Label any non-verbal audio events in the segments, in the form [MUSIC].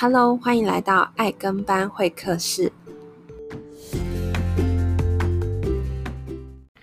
Hello，欢迎来到爱跟班会客室。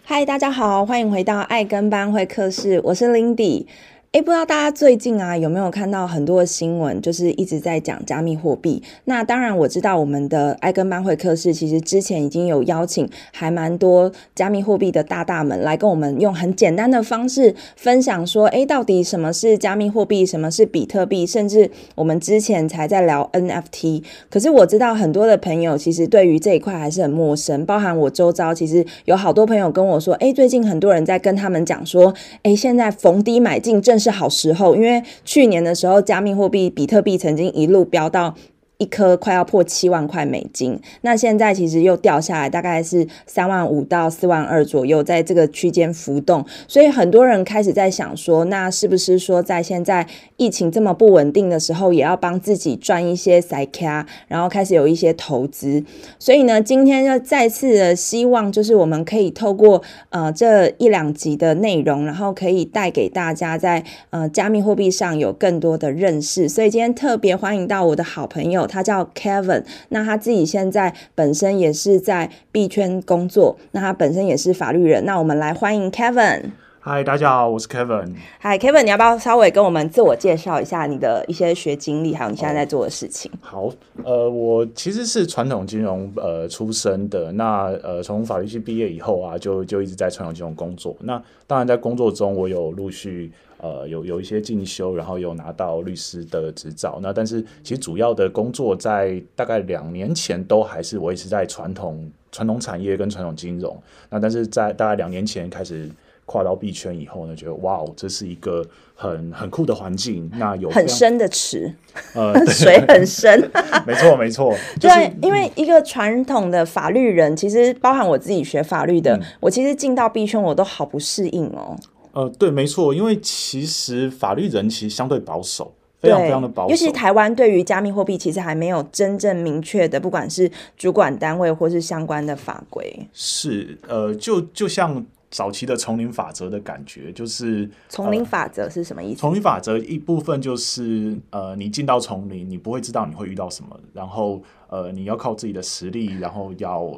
嗨大家好，欢迎回到爱跟班会客室，我是 Lindy。诶，不知道大家最近啊有没有看到很多的新闻，就是一直在讲加密货币。那当然我知道我们的爱跟班会客室其实之前已经有邀请还蛮多加密货币的大大们来跟我们用很简单的方式分享说，诶，到底什么是加密货币，什么是比特币，甚至我们之前才在聊 NFT。可是我知道很多的朋友其实对于这一块还是很陌生，包含我周遭其实有好多朋友跟我说，诶，最近很多人在跟他们讲说，诶，现在逢低买进正是。好时候，因为去年的时候，加密货币比特币曾经一路飙到。一颗快要破七万块美金，那现在其实又掉下来，大概是三万五到四万二左右，在这个区间浮动。所以很多人开始在想说，那是不是说在现在疫情这么不稳定的时候，也要帮自己赚一些塞卡，然后开始有一些投资。所以呢，今天要再次的希望，就是我们可以透过呃这一两集的内容，然后可以带给大家在呃加密货币上有更多的认识。所以今天特别欢迎到我的好朋友。他叫 Kevin，那他自己现在本身也是在币圈工作，那他本身也是法律人。那我们来欢迎 Kevin。嗨，大家好，我是 Kevin。嗨，Kevin，你要不要稍微跟我们自我介绍一下你的一些学经历，还有你现在在做的事情？好，呃，我其实是传统金融呃出身的，那呃从法律系毕业以后啊，就就一直在传统金融工作。那当然在工作中，我有陆续。呃，有有一些进修，然后有拿到律师的执照。那但是其实主要的工作在大概两年前都还是维持在传统传统产业跟传统金融。那但是在大概两年前开始跨到币圈以后呢，觉得哇哦，这是一个很很酷的环境。那有很深的池，[LAUGHS] 呃，水很深。[LAUGHS] 没错没错，对，就是、因为一个传统的法律人，其实包含我自己学法律的，嗯、我其实进到币圈我都好不适应哦。呃，对，没错，因为其实法律人其实相对保守，非常非常的保守。尤其台湾对于加密货币，其实还没有真正明确的，不管是主管单位或是相关的法规。是，呃，就就像早期的丛林法则的感觉，就是丛林法则是什么意思？丛林法则一部分就是，呃，你进到丛林，你不会知道你会遇到什么，然后，呃，你要靠自己的实力，然后要。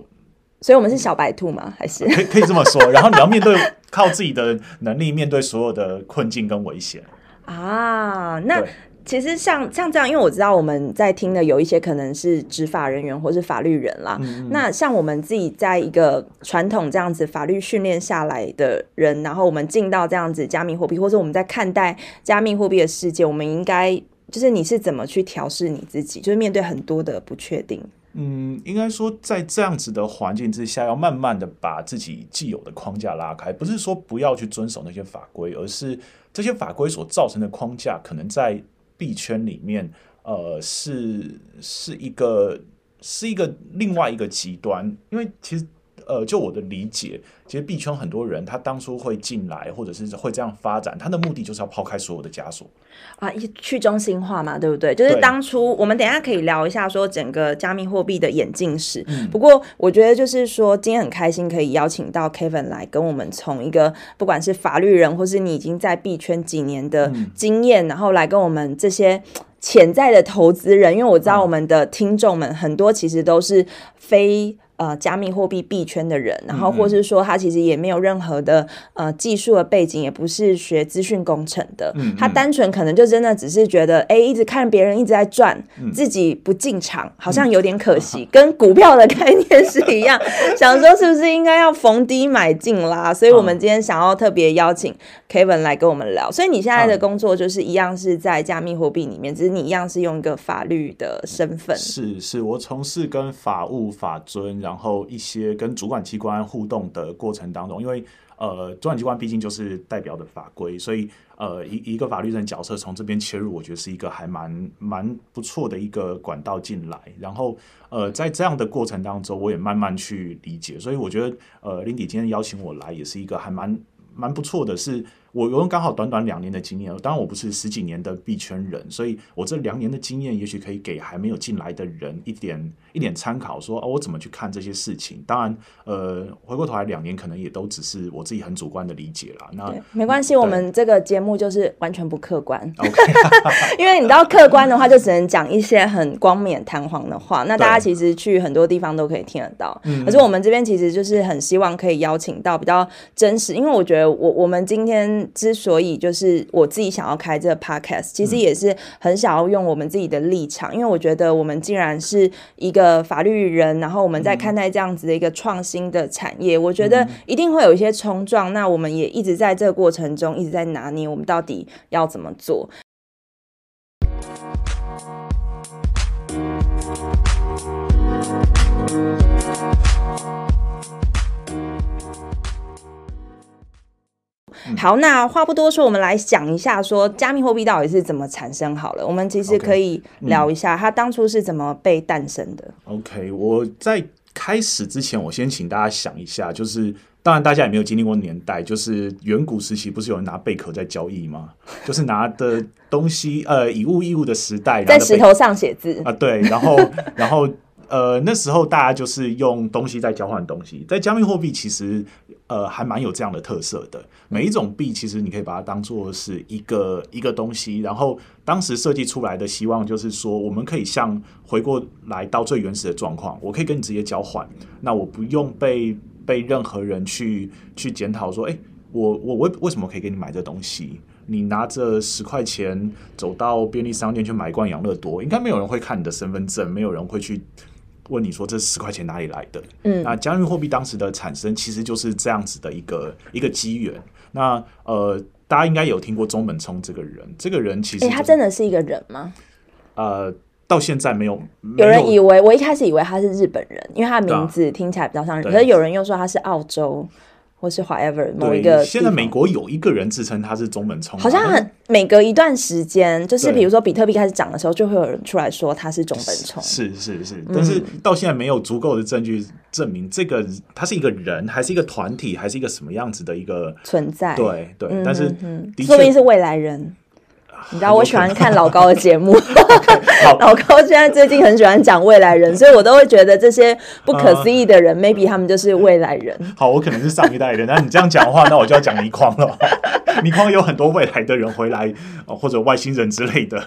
所以，我们是小白兔吗？还是可以可以这么说？[LAUGHS] 然后你要面对靠自己的能力面对所有的困境跟危险啊。那其实像像这样，因为我知道我们在听的有一些可能是执法人员或是法律人啦。嗯、那像我们自己在一个传统这样子法律训练下来的人，然后我们进到这样子加密货币，或者我们在看待加密货币的世界，我们应该就是你是怎么去调试你自己，就是面对很多的不确定。嗯，应该说，在这样子的环境之下，要慢慢的把自己既有的框架拉开，不是说不要去遵守那些法规，而是这些法规所造成的框架，可能在币圈里面，呃，是是一个是一个另外一个极端，因为其实，呃，就我的理解。其实币圈很多人，他当初会进来，或者是会这样发展，他的目的就是要抛开所有的枷锁啊，去中心化嘛，对不对？就是当初我们等一下可以聊一下说整个加密货币的演进史。嗯。不过我觉得就是说，今天很开心可以邀请到 Kevin 来跟我们从一个不管是法律人，或是你已经在币圈几年的经验，嗯，然后来跟我们这些潜在的投资人，因为我知道我们的听众们很多其实都是非。呃，加密货币币圈的人，然后或是说他其实也没有任何的呃技术的背景，也不是学资讯工程的，他单纯可能就真的只是觉得，哎，一直看别人一直在赚，嗯，自己不进场，好像有点可惜，[LAUGHS] 嗯，跟股票的概念是一样，想说是不是应该要逢低买进啦？所以我们今天想要特别邀请 Kevin 来跟我们聊。所以你现在的工作就是一样是在加密货币里面，只是你一样是用一个法律的身份。是是，我从事跟法务法遵。然后一些跟主管机关互动的过程当中，因为呃，主管机关毕竟就是代表的法规，所以呃，一一个法律人角色从这边切入，我觉得是一个还蛮蛮不错的一个管道进来。然后呃，在这样的过程当中，我也慢慢去理解。所以我觉得呃林迪今天邀请我来，也是一个还蛮蛮不错的是。我用刚好短短两年的经验，当然我不是十几年的币圈人，所以我这两年的经验，也许可以给还没有进来的人一点一点参考说，说哦，我怎么去看这些事情。当然，呃，回过头来两年，可能也都只是我自己很主观的理解啦。那没关系，我们这个节目就是完全不客观。OK，[LAUGHS] 因为你知道客观的话，就只能讲一些很光冕堂皇的话。那大家其实去很多地方都可以听得到。可是我们这边其实就是很希望可以邀请到比较真实，因为我觉得我我们今天之所以就是我自己想要开这个 podcast，其实也是很想要用我们自己的立场，因为我觉得我们既然是一个法律人，然后我们在看待这样子的一个创新的产业，我觉得一定会有一些冲撞。那我们也一直在这个过程中一直在拿捏，我们到底要怎么做。好，那话不多说，我们来讲一下，说加密货币到底是怎么产生好了。我们其实可以聊一下，它当初是怎么被诞生的。OK，我在开始之前，我先请大家想一下，就是当然大家也没有经历过年代，就是远古时期不是有人拿贝壳在交易吗？[LAUGHS] 就是拿的东西，呃，以物易物的时代，在石头上写字啊，对，然后然后。呃，那时候大家就是用东西在交换东西，在加密货币其实呃还蛮有这样的特色的。每一种币其实你可以把它当做是一个一个东西，然后当时设计出来的希望就是说，我们可以像回过来到最原始的状况，我可以跟你直接交换，那我不用被被任何人去去检讨说，哎，我我为为什么可以给你买这东西？你拿着十块钱走到便利商店去买一罐养乐多，应该没有人会看你的身份证，没有人会去。问你说这十块钱哪里来的？嗯，那加密货币当时的产生其实就是这样子的一个一个机缘。那呃，大家应该有听过中本聪这个人，这个人其实、就是，欸、他真的是一个人吗？呃，到现在没有，没有，有人以为，我一开始以为他是日本人，因为他的名字听起来比较像日本，可是有人又说他是澳洲。或是 whatever 某一个，现在美国有一个人自称他是中本聪，好像很每隔一段时间，就是比如说比特币开始涨的时候，就会有人出来说他是中本聪。是是是，但是到现在没有足够的证据证明这个他是一个人，还是一个团体，还是一个什么样子的一个存在。对对，但是说不定是未来人。你知道我喜欢看老高的节目，[LAUGHS] 老高现在最近很喜欢讲未来人，所以我都会觉得这些不可思议的人，maybe 他们就是未来人。好，我可能是上一代人，那你这样讲的话，那我就要讲倪匡了。[LAUGHS] 倪匡有很多未来的人回来，或者外星人之类的。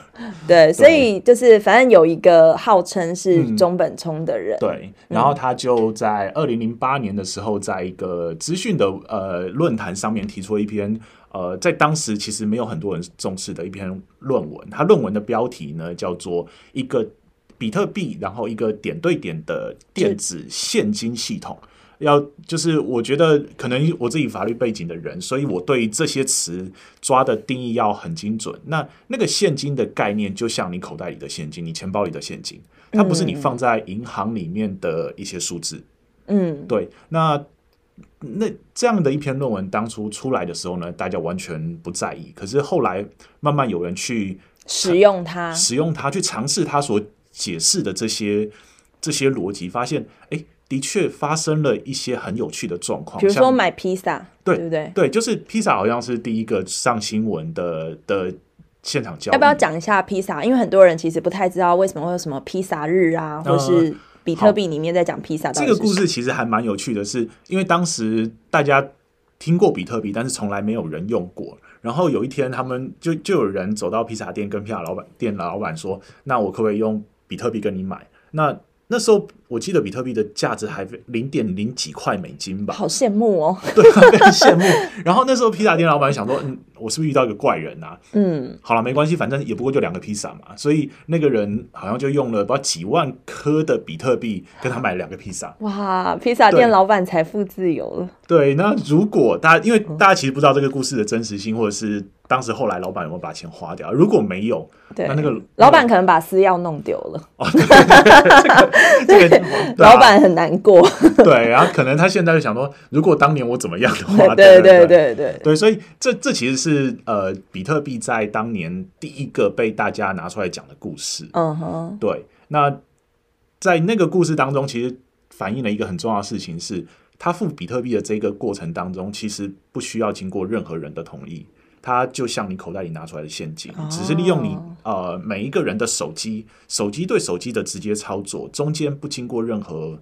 对，所以就是反正有一个号称是中本聪的人，对，然后他就在二零零八年的时候，在一个资讯的呃论坛上面提出了一篇。呃，在当时其实没有很多人重视的一篇论文，他论文的标题呢叫做“一个比特币，然后一个点对点的电子现金系统”。要就是我觉得可能我自己法律背景的人，所以我对这些词抓的定义要很精准。那那个现金的概念，就像你口袋里的现金，你钱包里的现金，它不是你放在银行里面的一些数字。嗯，对，那。那这样的一篇论文当初出来的时候呢，大家完全不在意。可是后来慢慢有人去使用它，使用它去尝试它所解释的这些这些逻辑，发现哎，的确发生了一些很有趣的状况。比如说买披萨，对不对？对，就是披萨好像是第一个上新闻的的现场交易。要不要讲一下披萨？因为很多人其实不太知道为什么会有什么披萨日啊，或是。比特币里面在讲披萨，这个故事其实还蛮有趣的是，是因为当时大家听过比特币，但是从来没有人用过。然后有一天，他们就就有人走到披萨店，跟披萨老板店老板说：“那我可不可以用比特币跟你买？”那那时候我记得比特币的价值还零点零几块美金吧，好羡慕哦，[LAUGHS] 对，很羡慕。然后那时候披萨店老板想说，嗯，我是不是遇到一个怪人啊？嗯，好了，没关系，反正也不过就两个披萨嘛。所以那个人好像就用了不知道几万颗的比特币跟他买了两个披萨。哇，披萨店老板财富自由了。对，那如果大家因为大家其实不知道这个故事的真实性，或者是。当时后来老板有没有把钱花掉？如果没有，对那那个老板可能把私钥弄丢了。哦，对对对，这个老板很难过。[LAUGHS] 对，然后可能他现在就想说，如果当年我怎么样的话，[LAUGHS] 对对对对对对，所以这这其实是呃，比特币在当年第一个被大家拿出来讲的故事。嗯哼，对。那在那个故事当中，其实反映了一个很重要的事情是。他付比特币的这个过程当中，其实不需要经过任何人的同意，它就像你口袋里拿出来的现金，哦、只是利用你呃每一个人的手机，手机对手机的直接操作，中间不经过任何。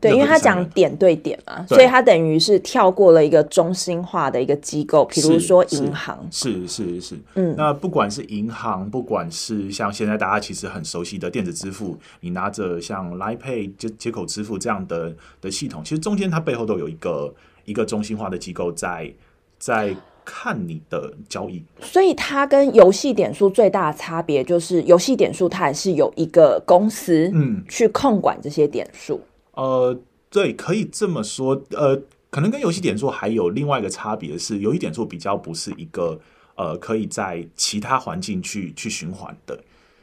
对，因为他讲点对点嘛，所以他等于是跳过了一个中心化的一个机构，比如说银行。是是是，是，是，嗯，那不管是银行，不管是像现在大家其实很熟悉的电子支付，你拿着像 Line Pay 接接口支付这样的的系统，其实中间它背后都有一个一个中心化的机构在在看你的交易。所以它跟游戏点数最大的差别就是，游戏点数它还是有一个公司嗯去控管这些点数。呃，对，可以这么说。呃，可能跟游戏点数还有另外一个差别是，游戏点数比较不是一个呃，可以在其他环境去去循环的。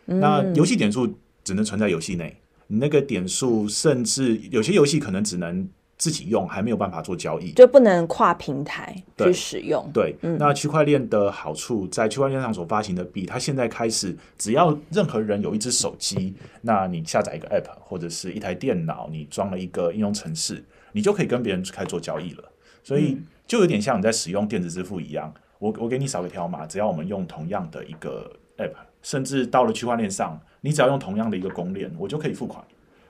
嗯、那游戏点数只能存在游戏内，你那个点数甚至有些游戏可能只能。自己用还没有办法做交易，就不能跨平台去使用。对，对嗯、那区块链的好处，在区块链上所发行的币，它现在开始，只要任何人有一只手机，那你下载一个 App 或者是一台电脑，你装了一个应用程式，你就可以跟别人开始做交易了。所以就有点像你在使用电子支付一样，我我给你扫个条码，只要我们用同样的一个 App，甚至到了区块链上，你只要用同样的一个公链，我就可以付款。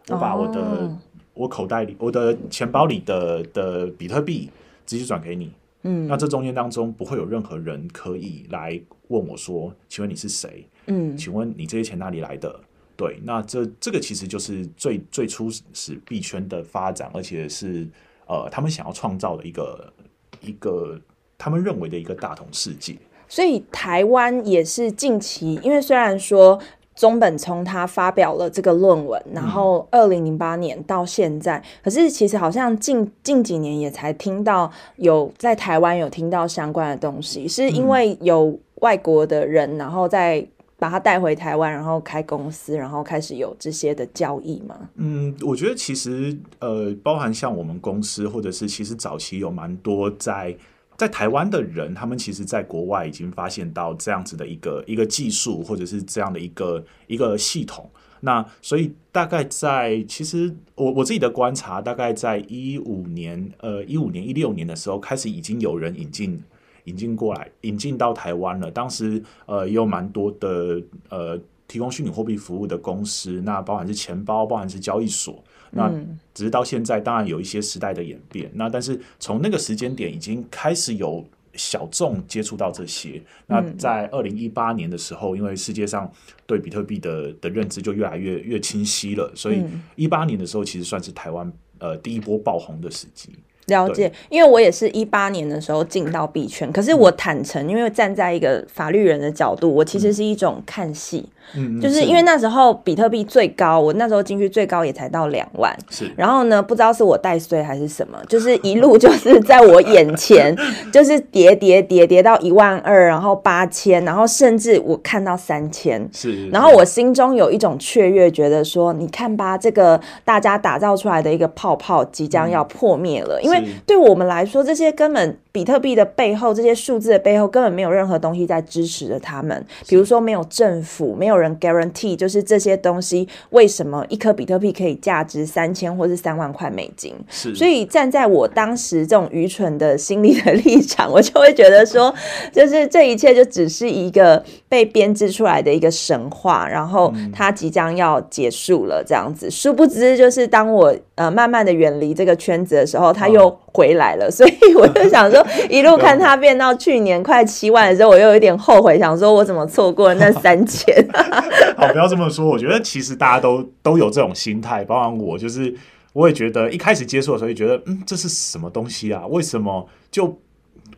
我把我的、哦。我口袋里，我的钱包里的的比特币直接转给你，嗯，那这中间当中不会有任何人可以来问我说，请问你是谁？嗯，请问你这些钱哪里来的？对，那这这个其实就是最最初始币圈的发展，而且是呃他们想要创造的一个一个他们认为的一个大同世界。所以台湾也是近期，因为虽然说。中本聪他发表了这个论文，然后二零零八年到现在，嗯、可是其实好像近近几年也才听到有在台湾有听到相关的东西，是因为有外国的人，然后再把他带回台湾，然后开公司，然后开始有这些的交易吗？嗯，我觉得其实呃，包含像我们公司，或者是其实早期有蛮多在。在台湾的人，他们其实在国外已经发现到这样子的一个一个技术，或者是这样的一个一个系统。那所以大概在其实我我自己的观察，大概在一五年，呃一五年一六年的时候，开始已经有人引进引进过来，引进到台湾了。当时呃也有蛮多的呃提供虚拟货币服务的公司，那包含是钱包，包含是交易所。那只是到现在，当然有一些时代的演变。那但是从那个时间点，已经开始有小众接触到这些。那在二零一八年的时候，因为世界上对比特币的的认知就越来越越清晰了，所以一八年的时候，其实算是台湾呃第一波爆红的时机。了解，因为我也是一八年的时候进到币圈，可是我坦诚，因为站在一个法律人的角度，我其实是一种看戏。嗯，就是因为那时候比特币最高，我那时候进去最高也才到两万，是。然后呢，不知道是我带衰还是什么，就是一路就是在我眼前，[LAUGHS] 就是跌跌跌跌到一万二，然后八千，然后甚至我看到三千，是。然后我心中有一种雀跃，觉得说，你看吧，这个大家打造出来的一个泡泡即将要破灭了，因为对我们来说，这些根本。比特币的背后，这些数字的背后根本没有任何东西在支持着他们。比如说，没有政府，没有人 guarantee，就是这些东西为什么一颗比特币可以价值三千或是三万块美金？是。所以站在我当时这种愚蠢的心理的立场，我就会觉得说，就是这一切就只是一个被编织出来的一个神话，然后它即将要结束了这样子。殊不知，就是当我呃慢慢的远离这个圈子的时候，它又回来了。所以我就想说。[LAUGHS] 一路看它变到去年快七万的时候，我又有点后悔，想说我怎么错过了那三千？[LAUGHS] 好，不要这么说。我觉得其实大家都 [LAUGHS] 都有这种心态，包括我，就是我也觉得一开始接触的时候，就觉得嗯，这是什么东西啊？为什么就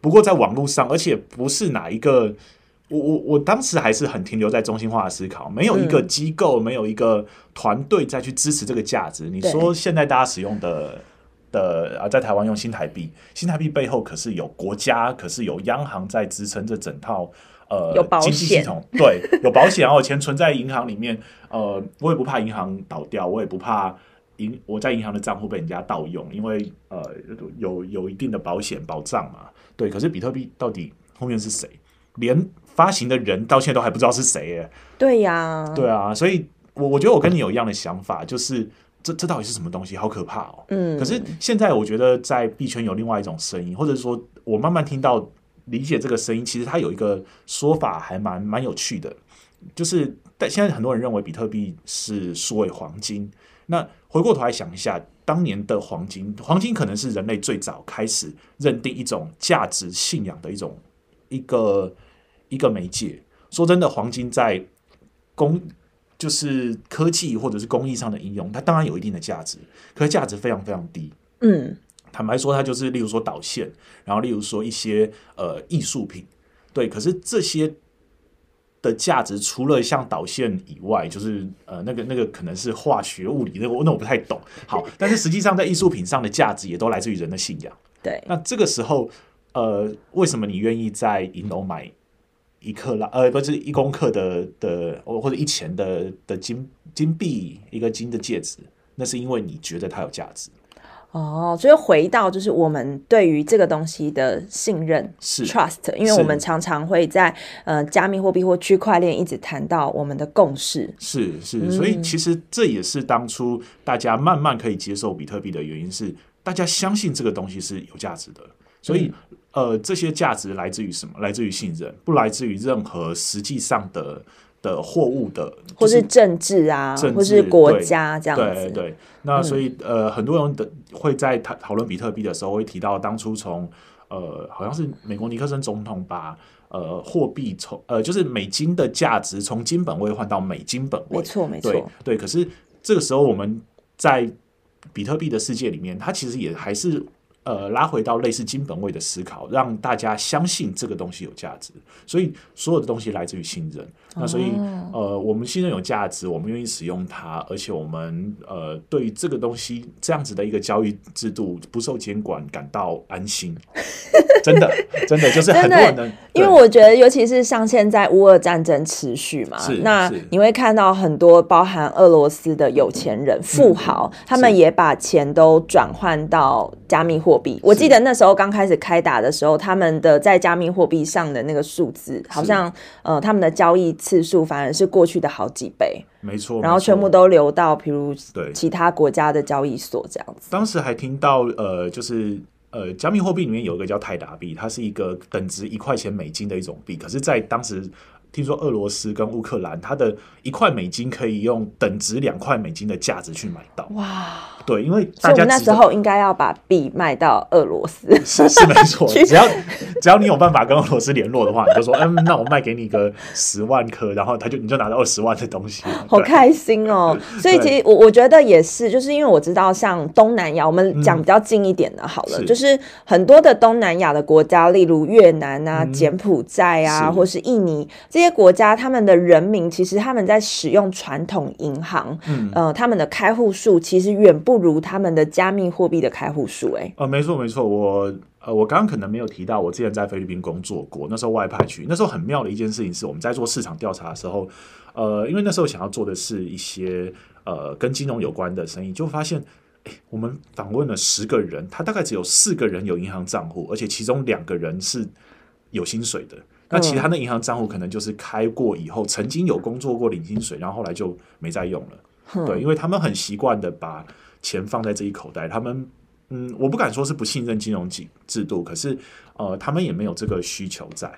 不过在网络上，而且不是哪一个？我我我当时还是很停留在中心化的思考，没有一个机构，嗯、没有一个团队再去支持这个价值。你说现在大家使用的？的啊，在台湾用新台币，新台币背后可是有国家，可是有央行在支撑这整套呃经济系统。对，有保险，然后钱存在银行里面，呃，我也不怕银行倒掉，我也不怕银我在银行的账户被人家盗用，因为呃有有一定的保险保障嘛。对，可是比特币到底后面是谁？连发行的人到现在都还不知道是谁耶。对呀，对啊，所以我我觉得我跟你有一样的想法，就是。这这到底是什么东西？好可怕哦！嗯，可是现在我觉得在币圈有另外一种声音，或者说我慢慢听到理解这个声音，其实它有一个说法还蛮蛮有趣的，就是但现在很多人认为比特币是数位黄金。那回过头来想一下，当年的黄金，黄金可能是人类最早开始认定一种价值信仰的一种一个一个媒介。说真的，黄金在工就是科技或者是工艺上的应用，它当然有一定的价值，可是价值非常非常低。嗯，坦白说，它就是例如说导线，然后例如说一些呃艺术品，对。可是这些的价值除了像导线以外，就是呃那个那个可能是化学物理，那个那我不太懂。好，但是实际上在艺术品上的价值也都来自于人的信仰。对。那这个时候，呃，为什么你愿意在银楼买？一克拉，呃，不是一公克的的，或者一钱的的金金币，一个金的戒指，那是因为你觉得它有价值。哦，所以回到就是我们对于这个东西的信任是 trust，因为我们常常会在呃加密货币或区块链一直谈到我们的共识。是是，所以其实这也是当初大家慢慢可以接受比特币的原因是，大家相信这个东西是有价值的，所以。嗯呃，这些价值来自于什么？来自于信任，不来自于任何实际上的的货物的，或是政治啊，政治或是国家这样子。对对，对，那所以、嗯、呃，很多人的会在讨讨论比特币的时候，会提到当初从呃，好像是美国尼克森总统把呃货币从呃，就是美金的价值从金本位换到美金本位。没错没错。对对，可是这个时候我们在比特币的世界里面，它其实也还是。呃，拉回到类似金本位的思考，让大家相信这个东西有价值，所以所有的东西来自于信任。那所以，呃，我们信任有价值，我们愿意使用它，而且我们呃，对于这个东西这样子的一个交易制度不受监管感到安心。[LAUGHS] 真的，真的就是很多人的，因为我觉得，尤其是像现在乌俄战争持续嘛，那你会看到很多包含俄罗斯的有钱人、嗯、富豪，他们也把钱都转换到加密货币。我记得那时候刚开始开打的时候，他们的在加密货币上的那个数字，好像呃，他们的交易。次数反而是过去的好几倍，没错，然后全部都流到，比如对其他国家的交易所这样子。当时还听到，呃，就是呃，加密货币里面有一个叫泰达币，它是一个等值一块钱美金的一种币，可是，在当时。听说俄罗斯跟乌克兰，它的一块美金可以用等值两块美金的价值去买到。哇，对，因为大家那时候应该要把币卖到俄罗斯，是是没错。[LAUGHS] 只要只要你有办法跟俄罗斯联络的话，你就说，嗯，那我卖给你个十万颗，然后他就你就拿到二十万的东西，好开心哦。[LAUGHS] 所以其实我我觉得也是，就是因为我知道像东南亚，我们讲比较近一点的，好了，嗯、是就是很多的东南亚的国家，例如越南啊、嗯、柬埔寨啊，是或是印尼。这些国家，他们的人民其实他们在使用传统银行，嗯，呃，他们的开户数其实远不如他们的加密货币的开户数。哎，呃，没错没错，我呃，我刚刚可能没有提到，我之前在菲律宾工作过，那时候外派去，那时候很妙的一件事情是，我们在做市场调查的时候，呃，因为那时候想要做的是一些呃跟金融有关的生意，就发现，哎，我们访问了十个人，他大概只有四个人有银行账户，而且其中两个人是有薪水的。那其他的银行账户可能就是开过以后，曾经有工作过领薪水，然后后来就没再用了。嗯、对，因为他们很习惯的把钱放在这一口袋。他们，嗯，我不敢说是不信任金融制制度，可是呃，他们也没有这个需求在。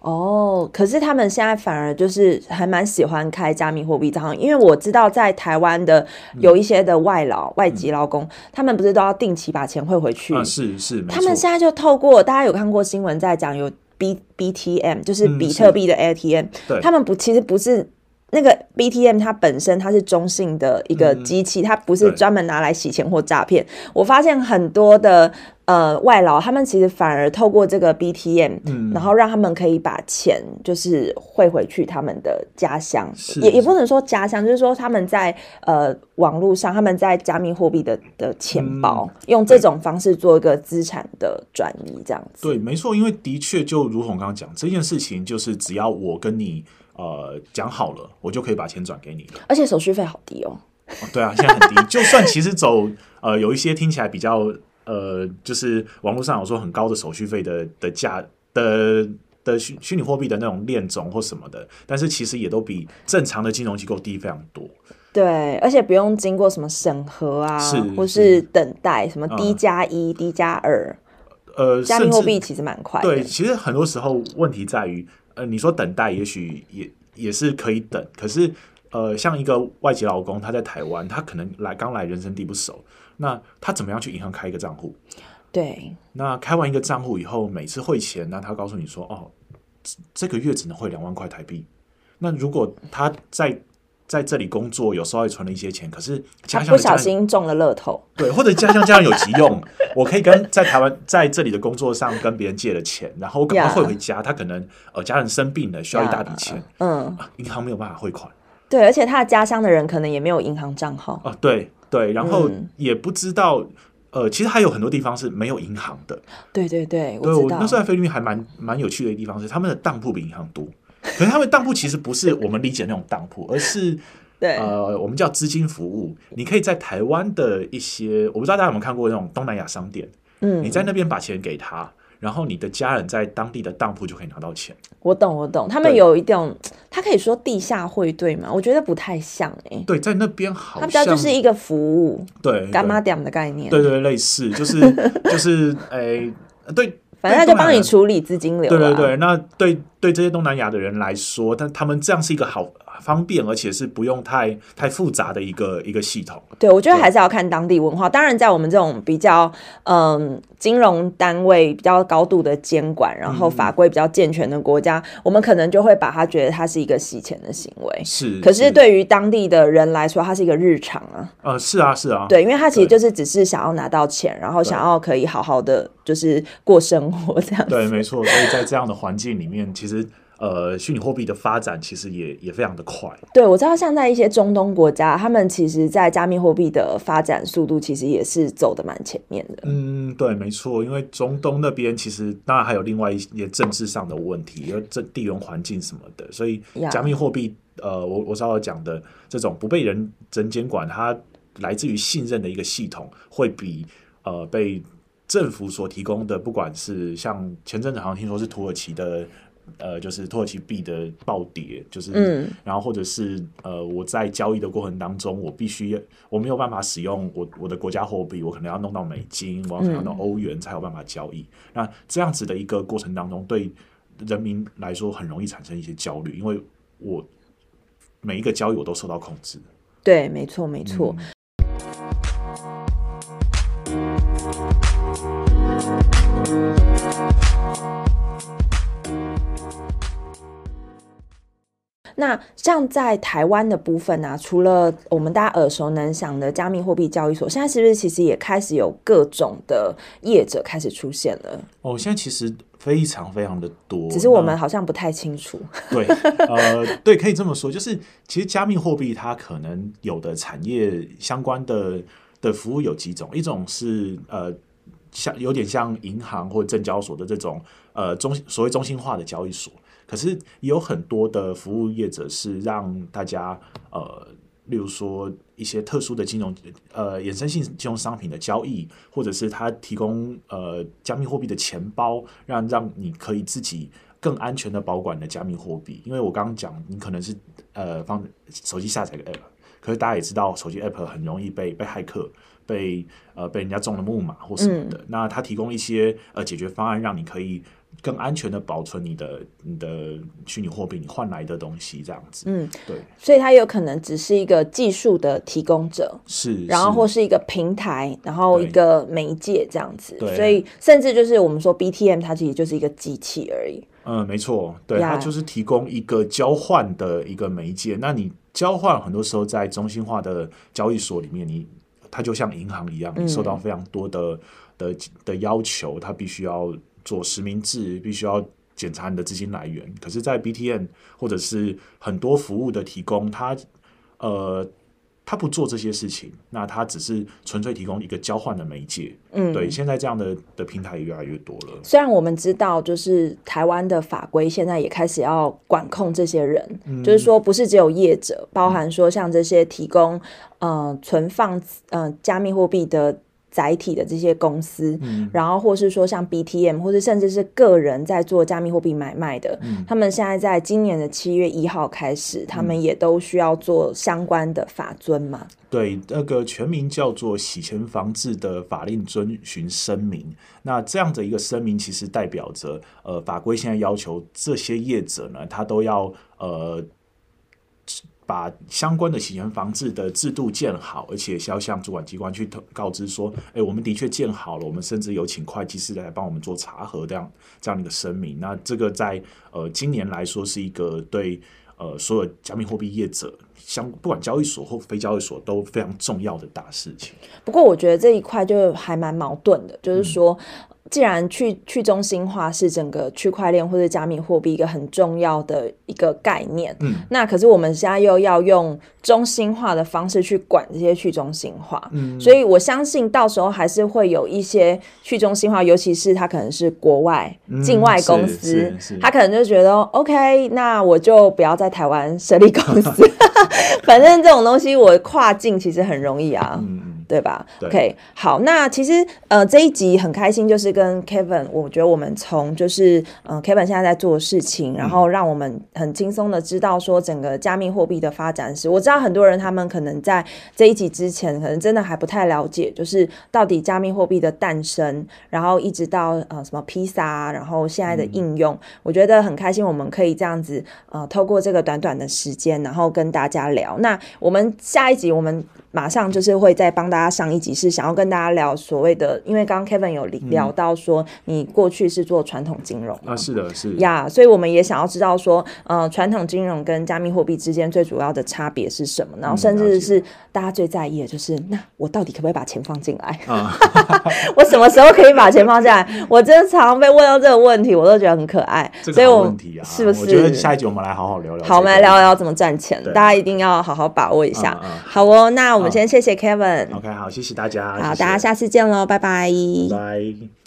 哦，可是他们现在反而就是还蛮喜欢开加密货币账号，因为我知道在台湾的有一些的外劳、嗯、外籍劳工，他们不是都要定期把钱汇回去？啊、是是，他们现在就透过大家有看过新闻在讲有。B B T M 就是比特币的 ATM，嗯，他们不其实不是那个 B T M，它本身它是中性的一个机器，嗯，它不是专门拿来洗钱或诈骗。我发现很多的。呃，外劳他们其实反而透过这个 BTM，嗯，然后让他们可以把钱就是汇回去他们的家乡，也也不能说家乡，就是说他们在呃网络上，他们在加密货币的的钱包，嗯，用这种方式做一个资产的转移，这样子。对，没错，因为的确就如同刚刚讲这件事情，就是只要我跟你呃讲好了，我就可以把钱转给你了，而且手续费好低哦。哦对啊，现在很低，[LAUGHS] 就算其实走呃有一些听起来比较。呃，就是网络上有说很高的手续费的的价的的虚虚拟货币的那种链种或什么的，但是其实也都比正常的金融机构低非常多。对，而且不用经过什么审核啊，是或是等待什么 D 加一、D 加二。呃，加密货币其实蛮快的。对，其实很多时候问题在于，呃，你说等待，也许也也是可以等，可是呃，像一个外籍劳工，他在台湾，他可能来刚来，人生地不熟，那他怎么样去银行开一个账户？对，那开完一个账户以后，每次汇钱，那他告诉你说，哦，这个月只能汇两万块台币。那如果他在在这里工作，有时候也存了一些钱，可是家乡不小心中了乐透，对，或者家乡家人有急用，我可以跟在台湾在这里的工作上跟别人借了钱，然后赶快汇回家。他可能呃家人生病了，需要一大笔钱.嗯，银行没有办法汇款，对，而且他的家乡的人可能也没有银行账号啊，对对，然后也不知道。嗯呃，其实还有很多地方是没有银行的。对对对，我知道。那时候在菲律宾还蛮蛮有趣的一个地方是，他们的当铺比银行多。[LAUGHS] 可是他们当铺其实不是我们理解的那种当铺，而是对呃，我们叫资金服务。你可以在台湾的一些，我不知道大家有没有看过那种东南亚商店，嗯，你在那边把钱给他。然后你的家人在当地的当铺就可以拿到钱。我懂，我懂。他们有一种，他可以说地下汇兑吗？我觉得不太像哎、欸。对，在那边好像。它比较就是一个服务。对。干妈点的概念。对对，类似，就是就是哎，对。反正他就帮你处理资金流。对对对，那对对这些东南亚的人来说，但他们这样是一个好。方便，而且是不用太太复杂的一个一个系统。对，我觉得还是要看当地文化。当然，在我们这种比较嗯金融单位比较高度的监管，然后法规比较健全的国家，嗯，我们可能就会把它觉得它是一个洗钱的行为。是，可是对于当地的人来说，它是一个日常啊。呃，是啊，是啊。对，因为他其实就是只是想要拿到钱，然后想要可以好好的就是过生活这样。对，没错。所以在这样的环境里面，其实。呃，虚拟货币的发展其实也也非常的快。对，我知道，像在一些中东国家，他们其实，在加密货币的发展速度，其实也是走的蛮前面的。嗯，对，没错，因为中东那边其实当然还有另外一些政治上的问题，因为这地缘环境什么的，所以加密货币，呃，我我稍微讲的这种不被人人监管，它来自于信任的一个系统，会比呃被政府所提供的，不管是像前阵子好像听说是土耳其的。呃，就是土耳其币的暴跌，就是，嗯，然后或者是呃，我在交易的过程当中，我必须我没有办法使用我我的国家货币，我可能要弄到美金，我要弄到欧元才有办法交易。嗯。那这样子的一个过程当中，对人民来说很容易产生一些焦虑，因为我每一个交易我都受到控制。对，没错，没错。嗯那像在台湾的部分啊，除了我们大家耳熟能详的加密货币交易所，现在是不是其实也开始有各种的业者开始出现了？哦，现在其实非常非常的多，只是我们好像不太清楚。对，呃，对，可以这么说，就是其实加密货币它可能有的产业相关的的服务有几种，一种是呃，像有点像银行或证交所的这种呃中所谓中心化的交易所。可是有很多的服务业者是让大家呃，例如说一些特殊的金融呃衍生性金融商品的交易，或者是他提供呃加密货币的钱包，让让你可以自己更安全的保管的加密货币。因为我刚刚讲，你可能是呃放手机下载个 app，可是大家也知道手机 app 很容易被被骇客被呃被人家中了木马或什么的。嗯、那他提供一些呃解决方案，让你可以。更安全的保存你的你的虚拟货币，你换来的东西这样子，嗯，对，所以它有可能只是一个技术的提供者，是，然后或是一个平台，然后一个媒介这样子，对，所以甚至就是我们说 BTM，它其实就是一个机器而已。嗯，没错，对，它就是提供一个交换的一个媒介。那你交换很多时候在中心化的交易所里面，你它就像银行一样，你受到非常多的、嗯、的的要求，它必须要。做实名制，必须要检查你的资金来源。可是，在 BTN 或者是很多服务的提供，他呃，他不做这些事情，那他只是纯粹提供一个交换的媒介。嗯，对，现在这样的的平台也越来越多了。虽然我们知道，就是台湾的法规现在也开始要管控这些人，嗯、就是说不是只有业者，包含说像这些提供呃存放呃加密货币的。载体的这些公司，嗯、然后或是说像 BTM，或者甚至是个人在做加密货币买卖的，嗯、他们现在在今年的七月一号开始，嗯、他们也都需要做相关的法遵嘛？对，那个全名叫做洗钱防治的法令遵循声明。那这样的一个声明，其实代表着呃，法规现在要求这些业者呢，他都要呃。把相关的洗钱防治的制度建好，而且是要向主管机关去告知说，哎，我们的确建好了，我们甚至有请会计师来帮我们做查核，这样这样的一个声明。那这个在呃今年来说是一个对呃所有加密货币业者，相不管交易所或非交易所都非常重要的大事情。不过我觉得这一块就还蛮矛盾的，就是说。嗯既然去去中心化是整个区块链或者加密货币一个很重要的一个概念，嗯，那可是我们现在又要用中心化的方式去管这些去中心化，嗯，所以我相信到时候还是会有一些去中心化，尤其是它可能是国外境外公司，他可能就觉得 OK，那我就不要在台湾设立公司，[LAUGHS] 反正这种东西我跨境其实很容易啊。嗯对吧对？OK，好，那其实呃这一集很开心，就是跟 Kevin，我觉得我们从就是呃 Kevin 现在在做的事情，然后让我们很轻松的知道说整个加密货币的发展史。我知道很多人他们可能在这一集之前，可能真的还不太了解，就是到底加密货币的诞生，然后一直到呃什么披萨，然后现在的应用，嗯、我觉得很开心，我们可以这样子呃透过这个短短的时间，然后跟大家聊。那我们下一集我们。马上就是会再帮大家上一集，是想要跟大家聊所谓的，因为刚刚 Kevin 有聊到说，你过去是做传统金融啊，是的，是呀，所以我们也想要知道说，呃，传统金融跟加密货币之间最主要的差别是什么？然后甚至是大家最在意的就是，那我到底可不可以把钱放进来？[LAUGHS] 我什么时候可以把钱放进来？我真的常常被问到这个问题，我都觉得很可爱。所以我问题啊，是不是？我觉得下一集我们来好好聊聊。好，我们来聊聊怎么赚钱，大家一定要好好把握一下。好哦，那。我们先谢谢 Kevin。OK，好，谢谢大家。好，大家下次见喽，拜拜。拜。